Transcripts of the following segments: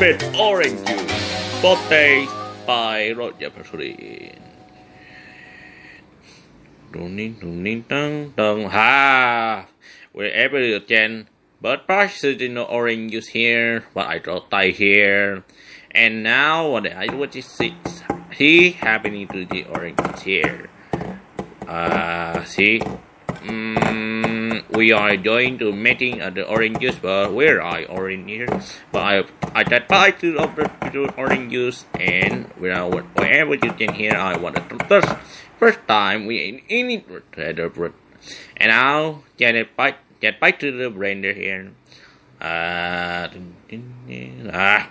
Red Orange Juice, both days by Roger. Dun ding ding dun dun ha. Wherever you can, but partially no orange juice here, but I draw tie here. And now what I what is it? He happening to the orange juice here. Uh, see, mm, we are going to making uh, the orange juice, but where orange here? But I I just buy two of the two orange juice, and where wherever you can hear, I want to first first time we in any the and now get back get back to the blender here. Uh, ah,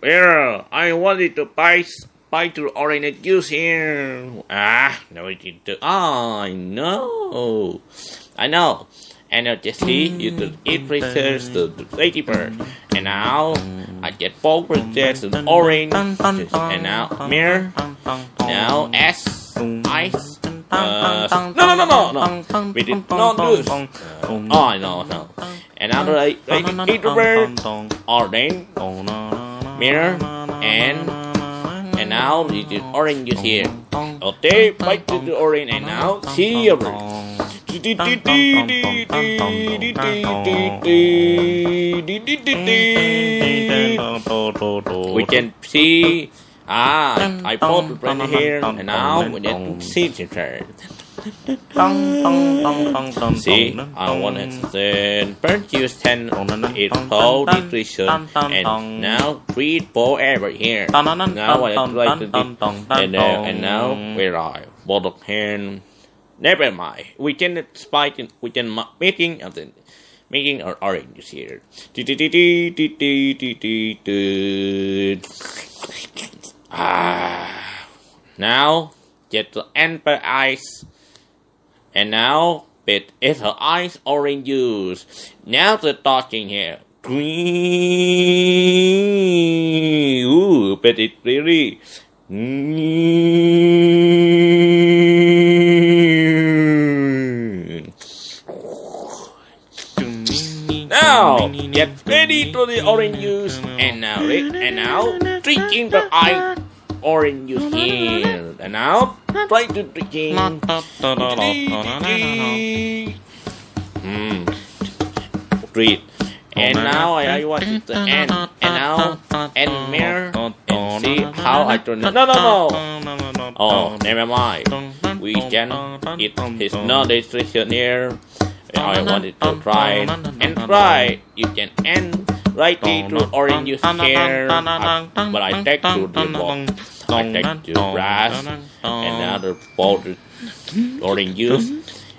where I wanted to buy buy to orange juice here. Ah, no, it didn't. Oh, I know. I know. And now just see, you could eat preserves to the lady bird. And now, I get four preserves and orange. And now, mirror. Now, S, ice. Uh, no, no, no, no, no. We did not this. Uh, oh, no, no. And now, the lady bird. Orange. Mirror. And and now it is orange here. Okay, bite to the orange and now see We can see Ah, I put brand here and now we can see the turn. See, I wanted first use 10 it whole nutrition and now breathe forever here. Now I try to uh, and now I both of hand. Never mind. We can spike we can making of the making our oranges here. Ah, now get the amber ice. And now, it is her eyes orange juice. Now the talking here. Green. Ooh, but it really. Now, get ready to the orange juice. And now, and now, drinking the ice orange juice here. And now, try to drinking. Hmm. Read. And now I, I it to end. And now, end mirror. And see how I turn. No, no, no. Oh, never mind. We can. It is not restriction here. I wanted to try and try. You can end right to orange here. But I take to the ball. I take to grass. And the ball orange juice.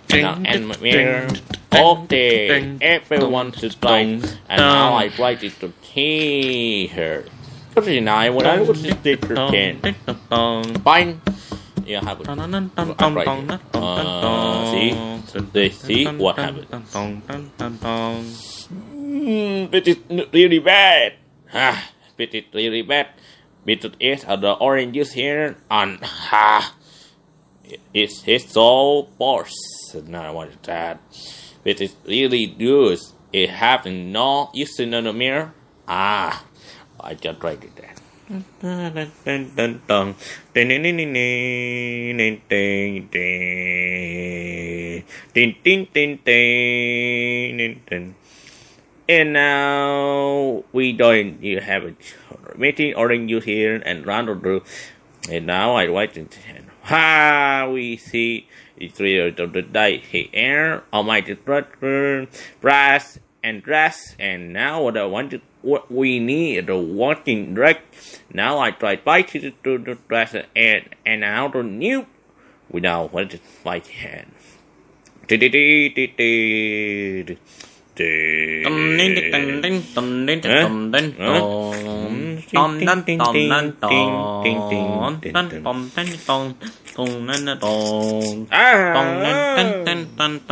And end mirror. Okay, everyone should try. And now I try it to tea her. But know, when I was a teacher. Fine. Yeah, have it. I'm right. Uh, see? They see what happened. Mm, it is really bad. Ah, it is really bad. Because it are the oranges here, and ah, it's his so force. Now I want that. It is really good. It have no use in the mirror. Ah, I just tried it. And now we don't you have a meeting orange juice here and round through and now I write it and ha we see it's real of the day. Here almighty brass and dress. And now what I want to what we need the walking dress. Now I try to to, to the dress and and now the new without what is my hand. Ah.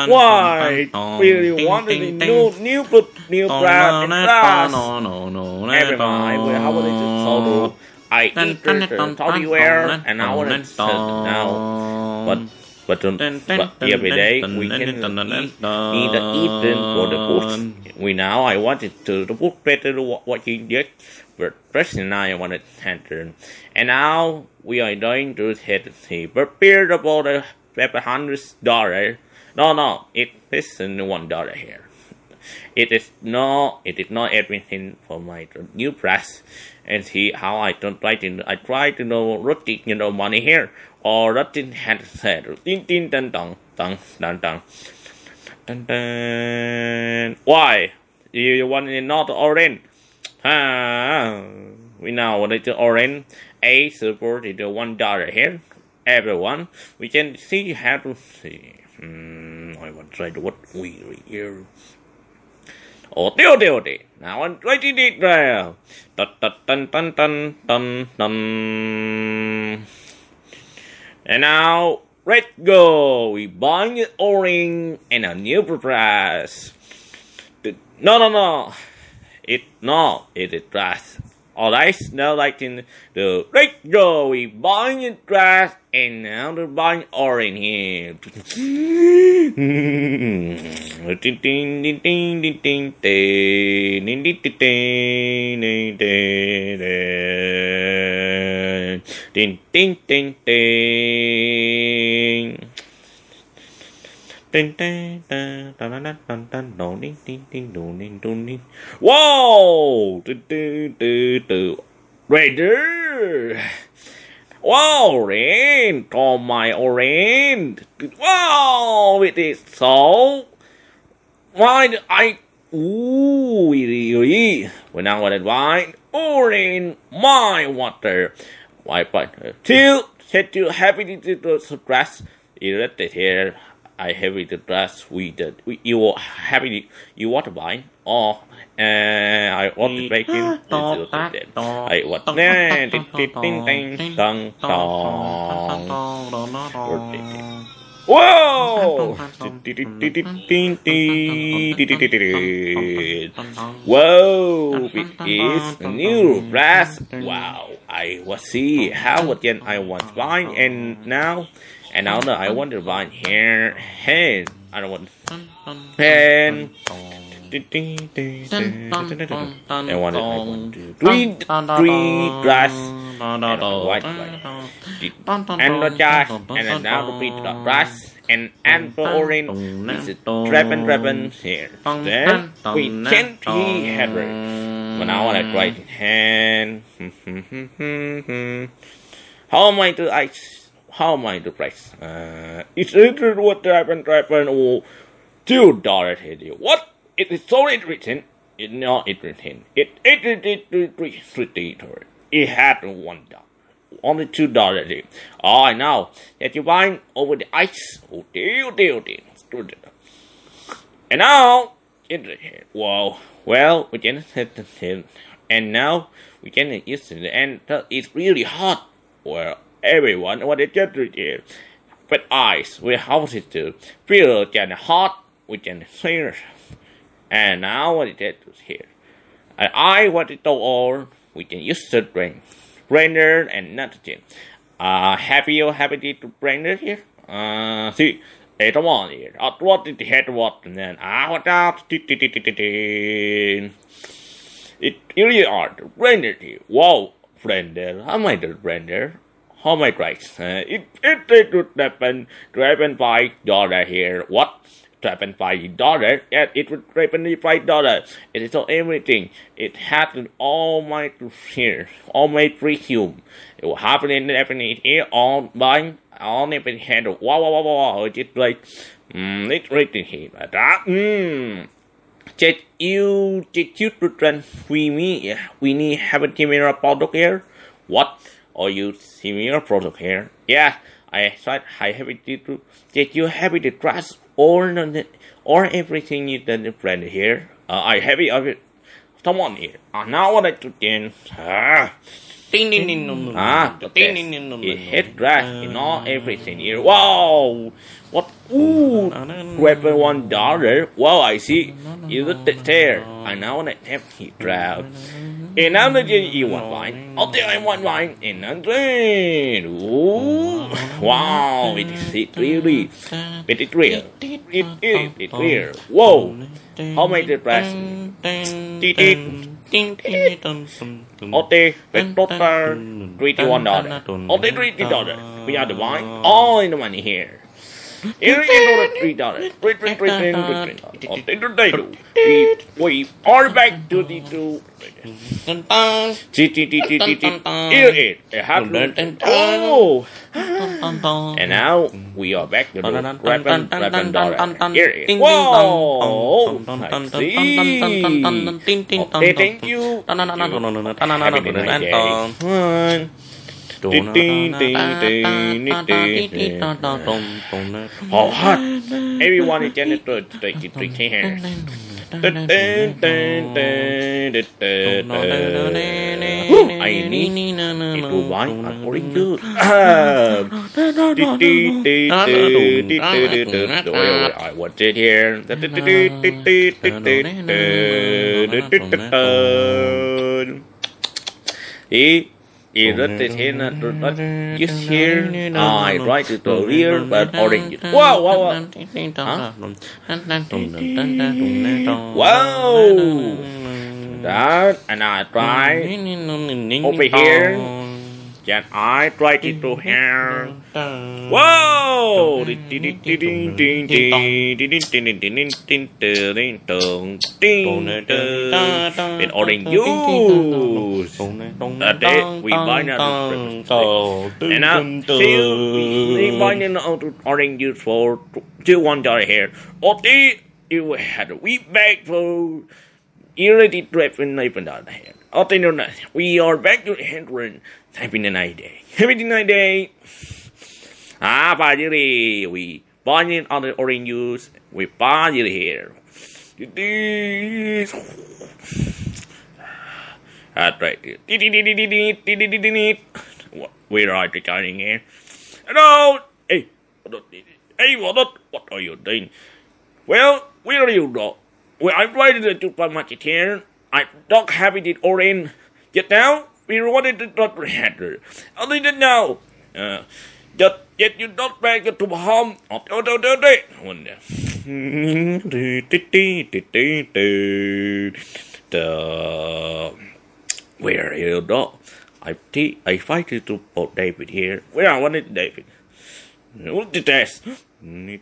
Why? Really wanted new new new brand glass. Every night we have it so I eat the toddy wear and I want it now. But but, um, but every day we can eat, eat the eaten for the books. We now I wanted to the book better what you did, but first now I wanted to And now we are going to hit the prepare about the seven hundred dollar. No, no, it isn't one dollar here. It is not. It is not everything for my new press. And see how I don't try to. I try to know routine, you know, money here or routine had said. Ding ding dun dun dun dun dun. Dun, dun. Why? You want it not orange? Ah, we what it's orange. A supported one dollar here. Everyone, we can see how to see. Hmm, I want to try to what we here. Oh, dear, dear, dear. Now I'm writing it there. Dun, dun, dun, dun, dun, dun, dun. And now, let's go. We buying an O-ring and a new press. No, no, no. It no, it is grass. Alright, now like in the let's go. We buying grass and now they're buying orange here. ding ding ding ding Whoa! Raider! Wow, rain! Oh my rain! Wow! It is so. Why I? Ooh? When I wanted wine, rain, my water. Why, but uh, till set you happy to stress. Irritated here. I have it dress with the, you happy you want to buy or uh, I want to bake in I want ding ding ding dong dong Whoa! Whoa! It is a new brass. Wow! I was see how again I want to buy and now and I don't know, I wanted to run here. Hey, I don't want. And. I wanted, I wanted green, grass, and white light. Energize, and now repeat the grass, and and for orange, it's a driven, driven here. Then we can be heaven. But now I want to write hand. Hmm, hmm, hmm, How am I to ice? How am I the price? Uh, it's written what happened, happened, oh, two dollars here. What? It is already written. It not it written. It it it it it it it had one dollar. Only two dollars. Oh, I know that you buying over the ice. Oh, dear, dear, dear. And now, it, well, well, we can set the. And now, we can use it. And it's really hot. Well, everyone wanted to do but ice we have to feel and hot we can clear and now what it is here. And I wanted to all we can use the brain brainer and nitrogen. Uh happy you happy to brainer here? Uh see later on here I what did the head what and then I what out it really are the here. Wow blender I made the blender Oh my Christ! Uh, it, it, it would happen to happen dollar here. What? To happen dollar? Yeah, it would happen five dollar. It is all everything. It happened all my here, all my presume. It will happen in happening here all by all every head. Wow, wow, wow, wow! wow. It's like, mm, it's written here. But That, mm. Did you did you return we me we need have a camera product here? What? Or use similar product here. Yeah, I thought I have it to did you have it trust all the or everything you done friend here. Uh, I have it of it. Someone here. Uh, now what I do then. Ah. Ah, the. It hit drag in all everything here. Wow! What? Ooh! Weapon one dollar. Wow, I see. You look there. I now want to have hit drag. And now that you want wine, I'll tell I want wine and I'm drink. Ooh! Wow! It is it really. It is real. It is. It real. Whoa! How many the price? Tit tit. OT, with total $21. OT $30. We are the wine, all in the money here. Here is another three dollars. Three, three, three, three, three, three. OT today, we, we are back to the two. Here it. A half Oh! And now we are back to the weapon dollar. Here it. Whoa! I see. Okay, thank you. Have a good night, Oh, hot. Everyone is janitor to take it to here. I need it to wine orange juice. I want it here. He irritated not just here. I try to the rear but orange. Wow, wow, wow. Huh? Wow. That and I try over here. Can I try it to hear? Whoa! In orange juice. A day we buy And now, still we buy an orange juice for two one dollar here. Or you had a wee bag for irritated driving even down here. Okay, no, no. We are back to the handrun. Happy night day. Happy night day. Ah, finally, we it on the orange juice. We it here. That's right. Where are you turning here? Hello. Hey. Hey, what? What are you doing? Well, where are you, dog? Well, I'm right in the supermarket here. I don't have it in orange. Yet now, we wanted to not handle. I didn't know. Uh, just yet you not back to home. Oh, oh, oh, oh, oh. One there. The where you dog? I I fight to put David here. Where I wanted David. What the test? Hey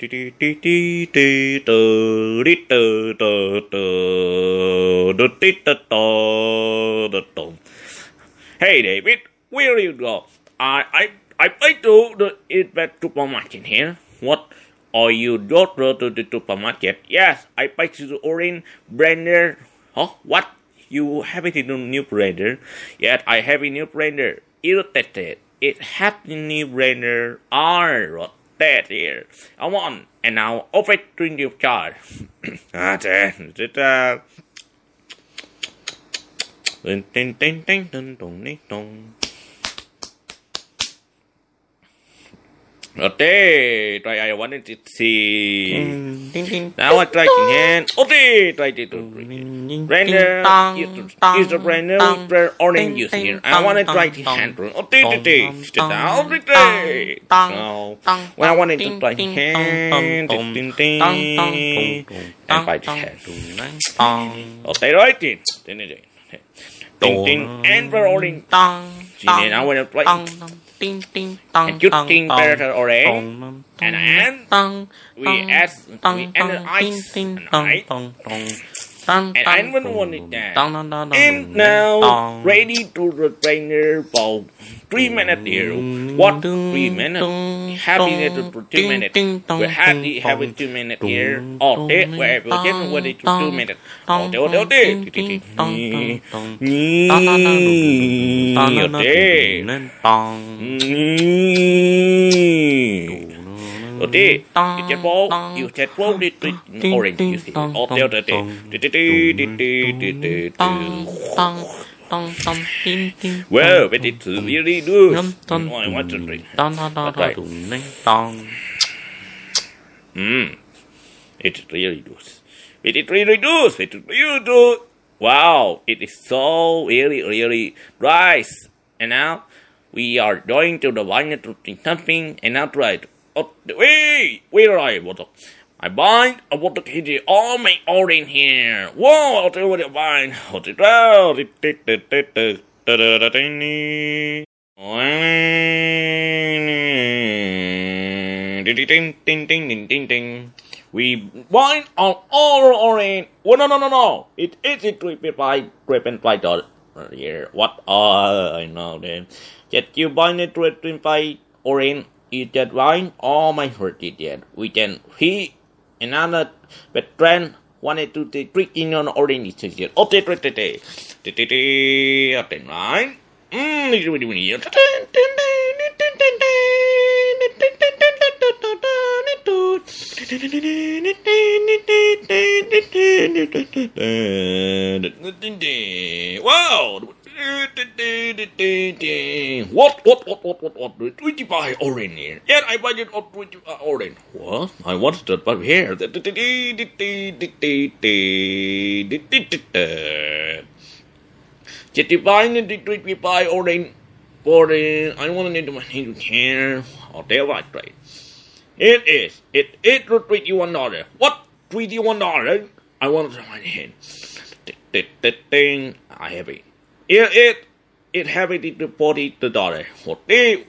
David, where you go? I I I play to the it back supermarket here. What? Are you daughter to the supermarket? Yes, I play to the orange blender. Huh? What? You have it in a new blender? Yes, I have a new blender. Irritated. It has a new blender. Ah, I that here. I want and now over to your child. Ah, ding dong ding Okay, try I wanted to see. Now I try to hand. Okay, try to. Render is the brand new brand orange juice here. I want to try to hand. Okay, today, now today. Now, when I wanted to try to hand, ding ding ding, and by the hand. Okay, right then. Ding ding ding and we're orange. 今年 I want to play. Ding ding dong And think better orange. And then we add we add ice and ice. And And I don't want it there. And now ready to the trainer for three minutes here. What three minutes? Happy to for two minutes. We're happy having two minutes here. Oh, there, where we get ready to two minutes. Oh, there, there, there. Okay, you get ball, you get ball, the orange, you see. Oh, tong tong ting ting. Well, but it's really good. Oh, I want to drink. Right. dun ding dong. Mmm. It really does. It is really does. It really does. Wow, it is so really, really nice. And now we are going to the wine to drink something and now try to. Wait, where are I? What? I bind. I want to get it all my all in here. Whoa, I'll you what I bind. What it ding. We wine on all orange. Oh no no no no! It is it driven by driven by the here. What? Uh, I know then. Yet you bind it driven by orange. It advised all my minority yet. we can he another But veteran wanted to the Greek Union organization of the up the line. Mmm, Wow! What, what, what, what, what, what? 25 orange. Yeah, I bought it on 25 orange. What? I wanted it, but here. Twenty five and 25 orange. Boring. I want to need my hand to care. Or It is. It it will treat $21. What? $21? I want to try my hand. I have it. It it it to forty the dollar. What they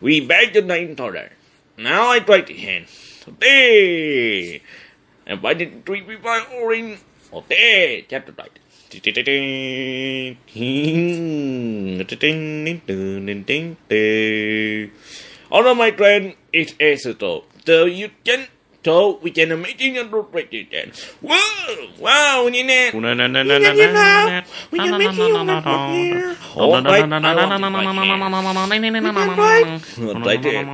we beg the nine dollar. Now I try to hand. Today and by the three people orange. Okay, chapter right. Of my friend is Esoto. So you can so we can imagine a little president. Whoa, wow, you know. We can make you a here. All right, Right there.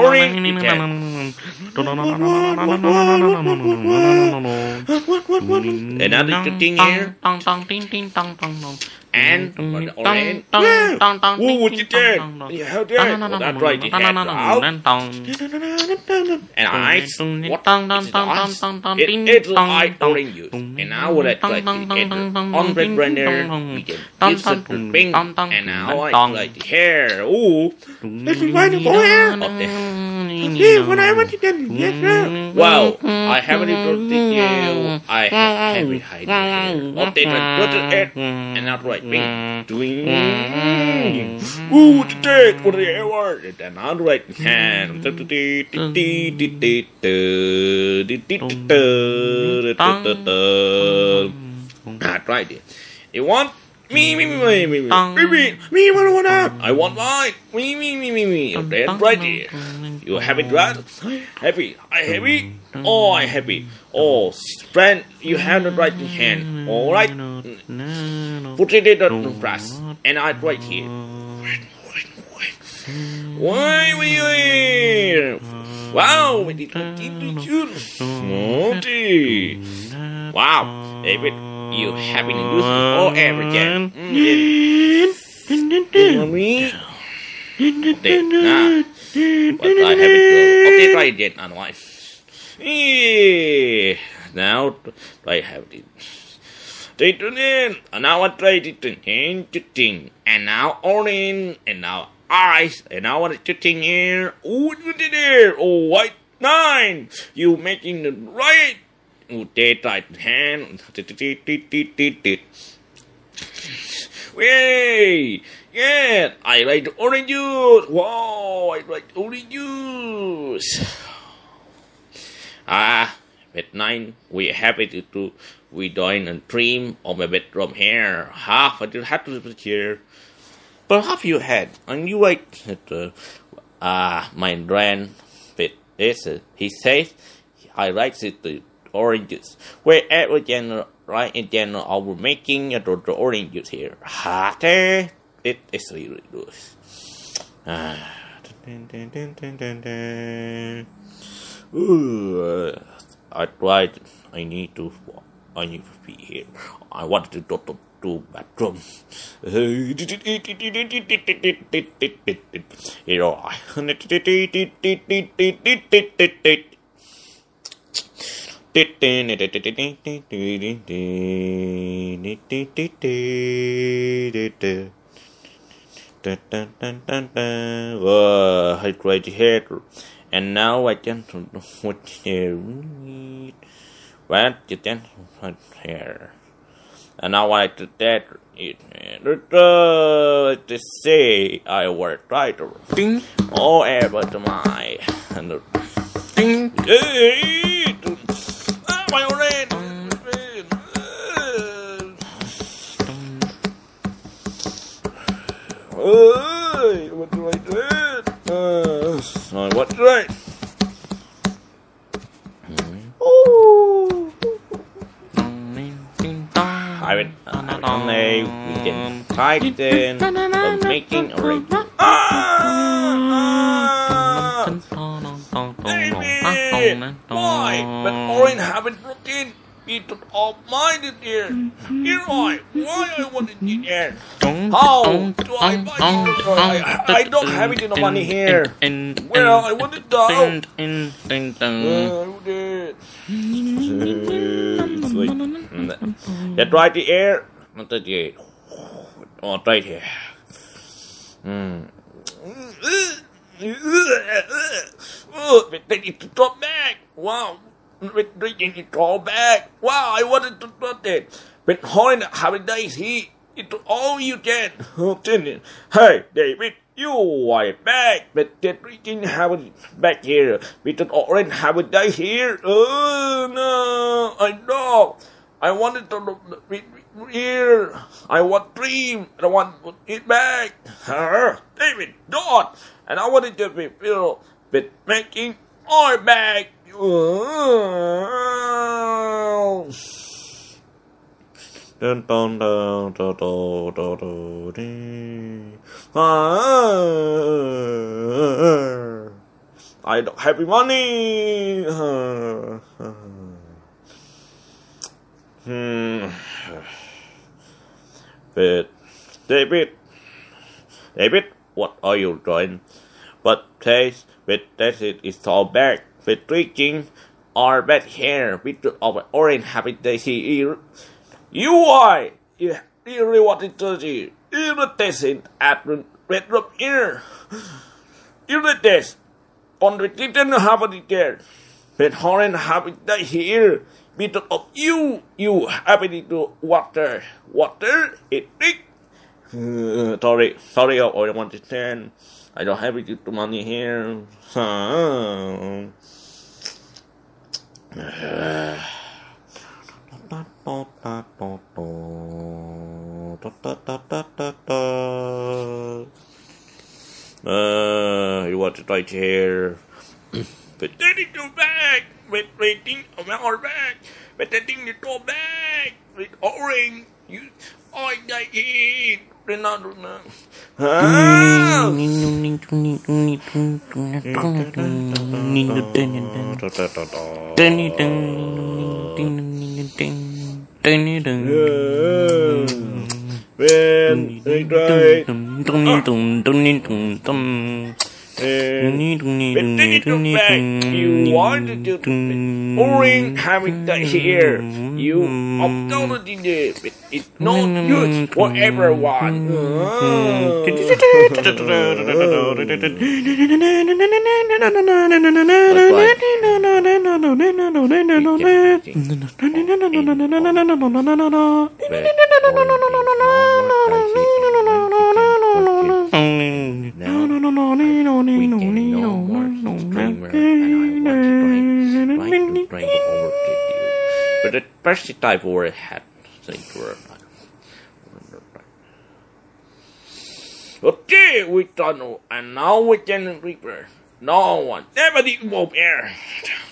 Orange, Italian. Another thing here and mm-hmm. What would you do? Yeah, how dare well, that right. And I, what is it? It, it's like orange. And I would like the orange blender, we can use it to. And now I like the hair. Ooh, it's wonderful hair. Of the yeah, when I went to them, yes, sir. Well, I haven't even you. I haven't had it. Update my it? and not right pink. Doing. Ooh, what the dick? What the hell? And not right hand. I tried it. You want me, me, me, me, me, me me, me, me, me me want um, I want mine. Me, me, me, me, me. Um, then right here. You have it right? Happy. I happy. Oh, I happy. Oh, friend, you have the right in hand. All right. Put it in the brass. And I right here. Wait, wait, wait. Why we here? Wow, we did not get to Wow, David you having to use all ever again. Mommy. Okay, nah. But I have it go. Okay, try it again, otherwise. Eh, Now, I have it. Take it in. And now I try it in. Ting. And now orange. And now eyes. And now I it in here. Oh, you did it. Oh, white nine. You making the right. They right hand. Way! Yeah! I like orange juice! Wow! I like orange juice! Ah, at nine, we happy to do, we join a dream of my bedroom here. Half I did have to here. Perhaps you had, and you that, uh, ah, my grand bit is, uh, he says, I like it, the oranges. Wherever general, right in general, I will making a the, the orange juice here. Ha, it is really good. Ah. Ooh, I tried. I need to I need to be here. I wanted to go to to bathroom. Here I. Whoa, I tried head. And now I can what here. What you can what here. And now I to that it to say I were right oh, Ding, oh ever to my and ding, my own rain. what do I do? Uh, uh what do I? Oh. I went on a weekend typed in the making a rain. Ah! ah! Baby! Why? But orange haven't protein. Eat it all minded here. Here I. Why I want it here? How do I buy it? I, I don't have it in the money here. Well, I want it down. Dear. It's like, mm, Get right the air. Not that yet. Oh, right here. Mm. But they need to drop back. Wow. But they need to draw back. Wow, I wanted to drop it. But horn having days he it all you can. Hey, David, you are back, but that didn't have back here. We don't already have it day here. Oh no, I know. I wanted to look here. I want dream. I want it back. Huh? David, don't. And I wanted to be filled with making our. Oh. Dun dun dun dun dun dun dun. Ah, I don't have money. Hmm. But David, David, what are you doing? But taste with that it is all bad. with drinking our bad hair with our orange see here. You are you really wanted to the testing at the red room here. You the test on the didn't have it there. But orange habit they here because of you you happen to water water it drink. Uh, sorry, sorry, I don't understand. I don't have the money here. So, uh, uh he wants it right here. but then it goes back with waiting an hour back. But then he go back with orange. You, I like it. Renato. They try then it go back. You wanted to orange having that here. You uploaded it, but it's not good for everyone. But the first type already had think word. Okay, we done, and now we can repair. No one never did move here.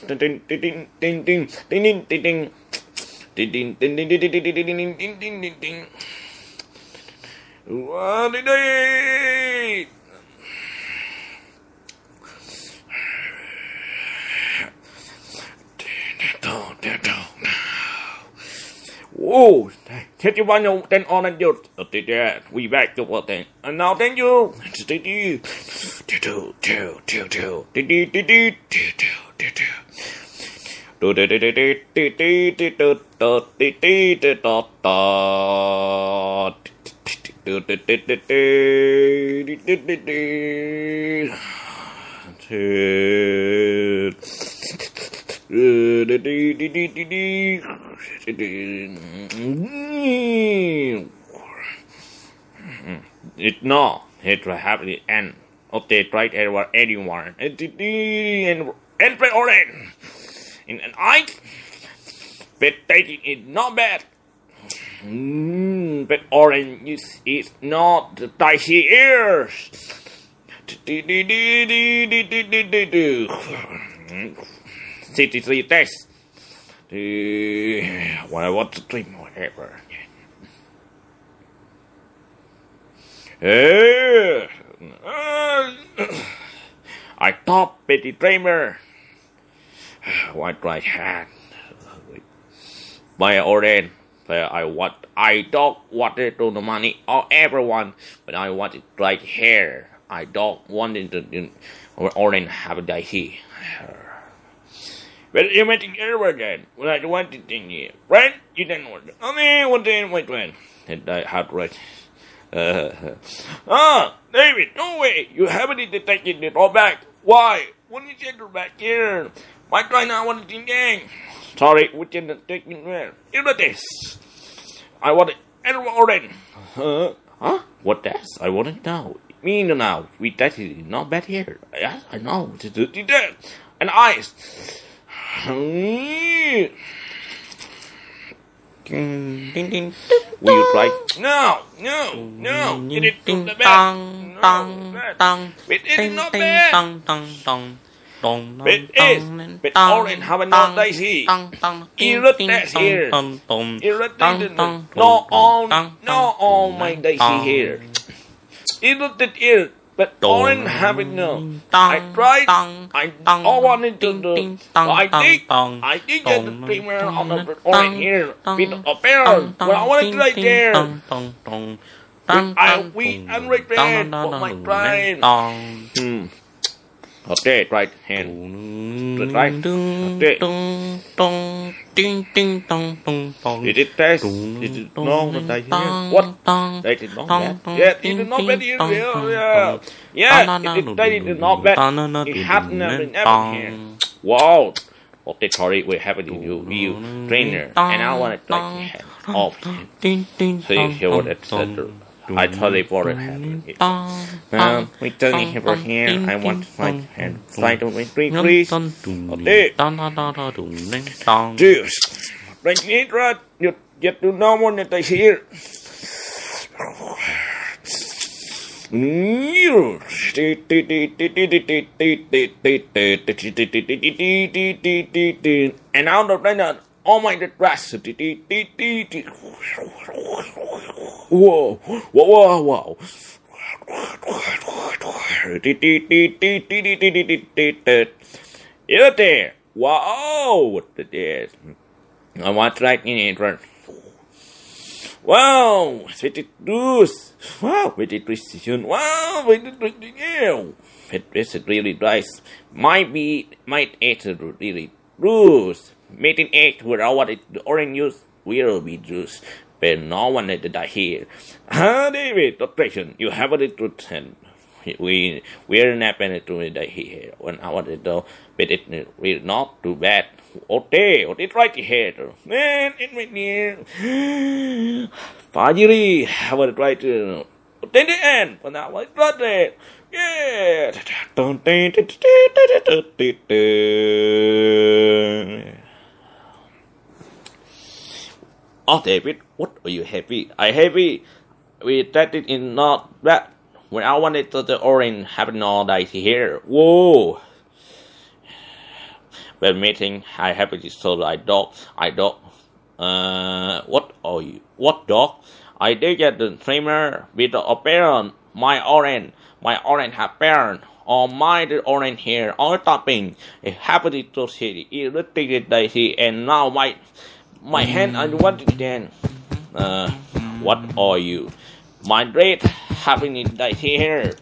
Ding ding ding ding ding ding ding ding ding ding ding ding ding ding ding ding ding ding ding. What did I? Oh, thank you, one ten on and you. Did that? We back to what then? And now thank you. Did you? Do do do do do do do do do do do do. Do do do do do do do do do do do do do do do. Do do do do do do do do do. Two. Do do do do do do do. It no, it will have the end the right ever anyone. And and and. In an eye, but taking it not bad. Mm, but orange is, is not the dicey ears. CTC test. Uh, well, what's to dream? Whatever. Uh, I pop Betty Dreamer. White right hand? My order. I want. I don't want it to the money or everyone, but I want it right here. I don't want it to. Or orange have a day here. Well, you met ever again. When I wanted in here. Right? You didn't want it. I mean, what did wait when? And I had right. Ah, David, no way. You haven't detected it all back. Why? When you get it back here? Why do I not want it in gang? Sorry, we didn't take it where? You know this. I want it. And already. Huh? Huh? What that's? I want it now. Me now. We that is not bad here. Yes, I know. And eyes. Ding ding ding. Will you try? No, no, no. It is not bad. No, bad. It is not bad. It is, but Orin have a not nice here. Irritated here. Irritated. No, all, no, all my daisy here. Irritated here. But all I didn't have it now. I tried. I all wanted to do. I did, I did get the premiere on the recording here with a parent. But I wanted to right there. I dong, dong, dong, I we but my crime. Update right hand. Update right. Update. Did it test? Did it know what I hear? What? Not bet. Yeah, it not bad. Yeah, yeah. It, not bad. It happened every never here. Wow. Okay, sorry, we have a new, new trainer, and I want to like of him. See, he was etc. I totally bought it. Um, we don't need him here. I want to find and find away, please. Dude, I need rat. You, you do not want it here. And out of planet oh my the grass. Whoa, whoa, whoa, whoa. You there? Wow, what is? I want right in it. Wow, it loose. Wow, with it precision. Wow, with it precision. It is really nice. Might be, might eat really loose. Making it without it, the orange juice will be juice. But no one had to die here. Ah, David, not operation, you have a little ten. We we're not penetrating the here when I wanted to, but it will not too bad. Okay, what it right here, man, it went near. Fajiri, I would try to. Then the end, when I was got there. Yeah. Oh, David, what are you happy? I happy. We tried it in not bad. When I wanted to the orange happened all night here. Whoa. When meeting, I happy happily told I dog. I dog. Uh, what are you? What dog? I did get the trimmer with the apparent. My orange. My orange have parent. All my the orange here. All topping. It happily to see irritated daisy and now my my hand and what then? Uh, what are you? My great having it right here.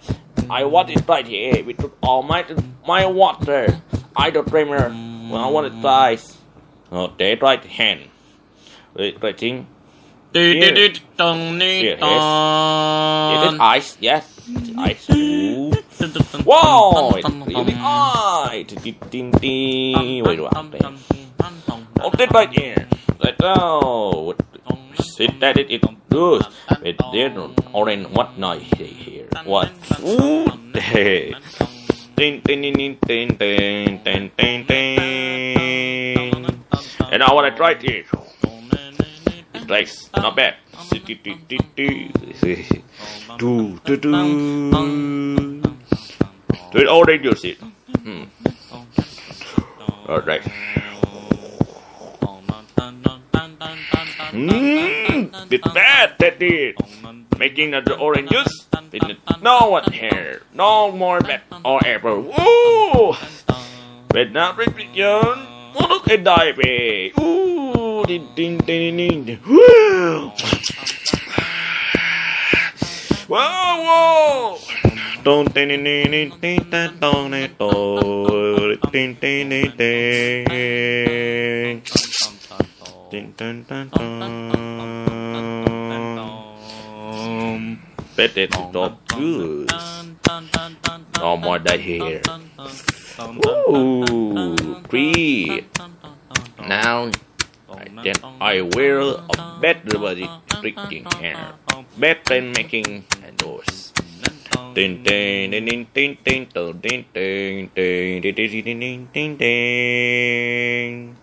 I want it right here. We took all my my water. I don't remember when I want it twice. Oh, they right hand. Wait, right thing. Here. Here is. It is ice, yes. It's ice. Ooh. Whoa! It's really ice. Ding, ding, ding. Wait, what? Hold it oh, right here. Oh. Sit that it, it does. It did or in what night here? What food? And I wanna try this. It's nice. not bad. Do do do. Do it all radio shit. Hmm. All right. Hmm. Bit bad that did. Making the orange juice. No one here. No more bad or ever. Woo! But not revision. Look at dive. Ooh. Ding ding ding ding. Whoa, whoa! Don't ding ding ding ding ding dong ding ding ding ding ding Bet it top good. No more die here. Ooh, three. Now, then I will a better body drinking hair. Better making doors. Ding ding ding ding ding ding ding ding ding ding ding ding ding ding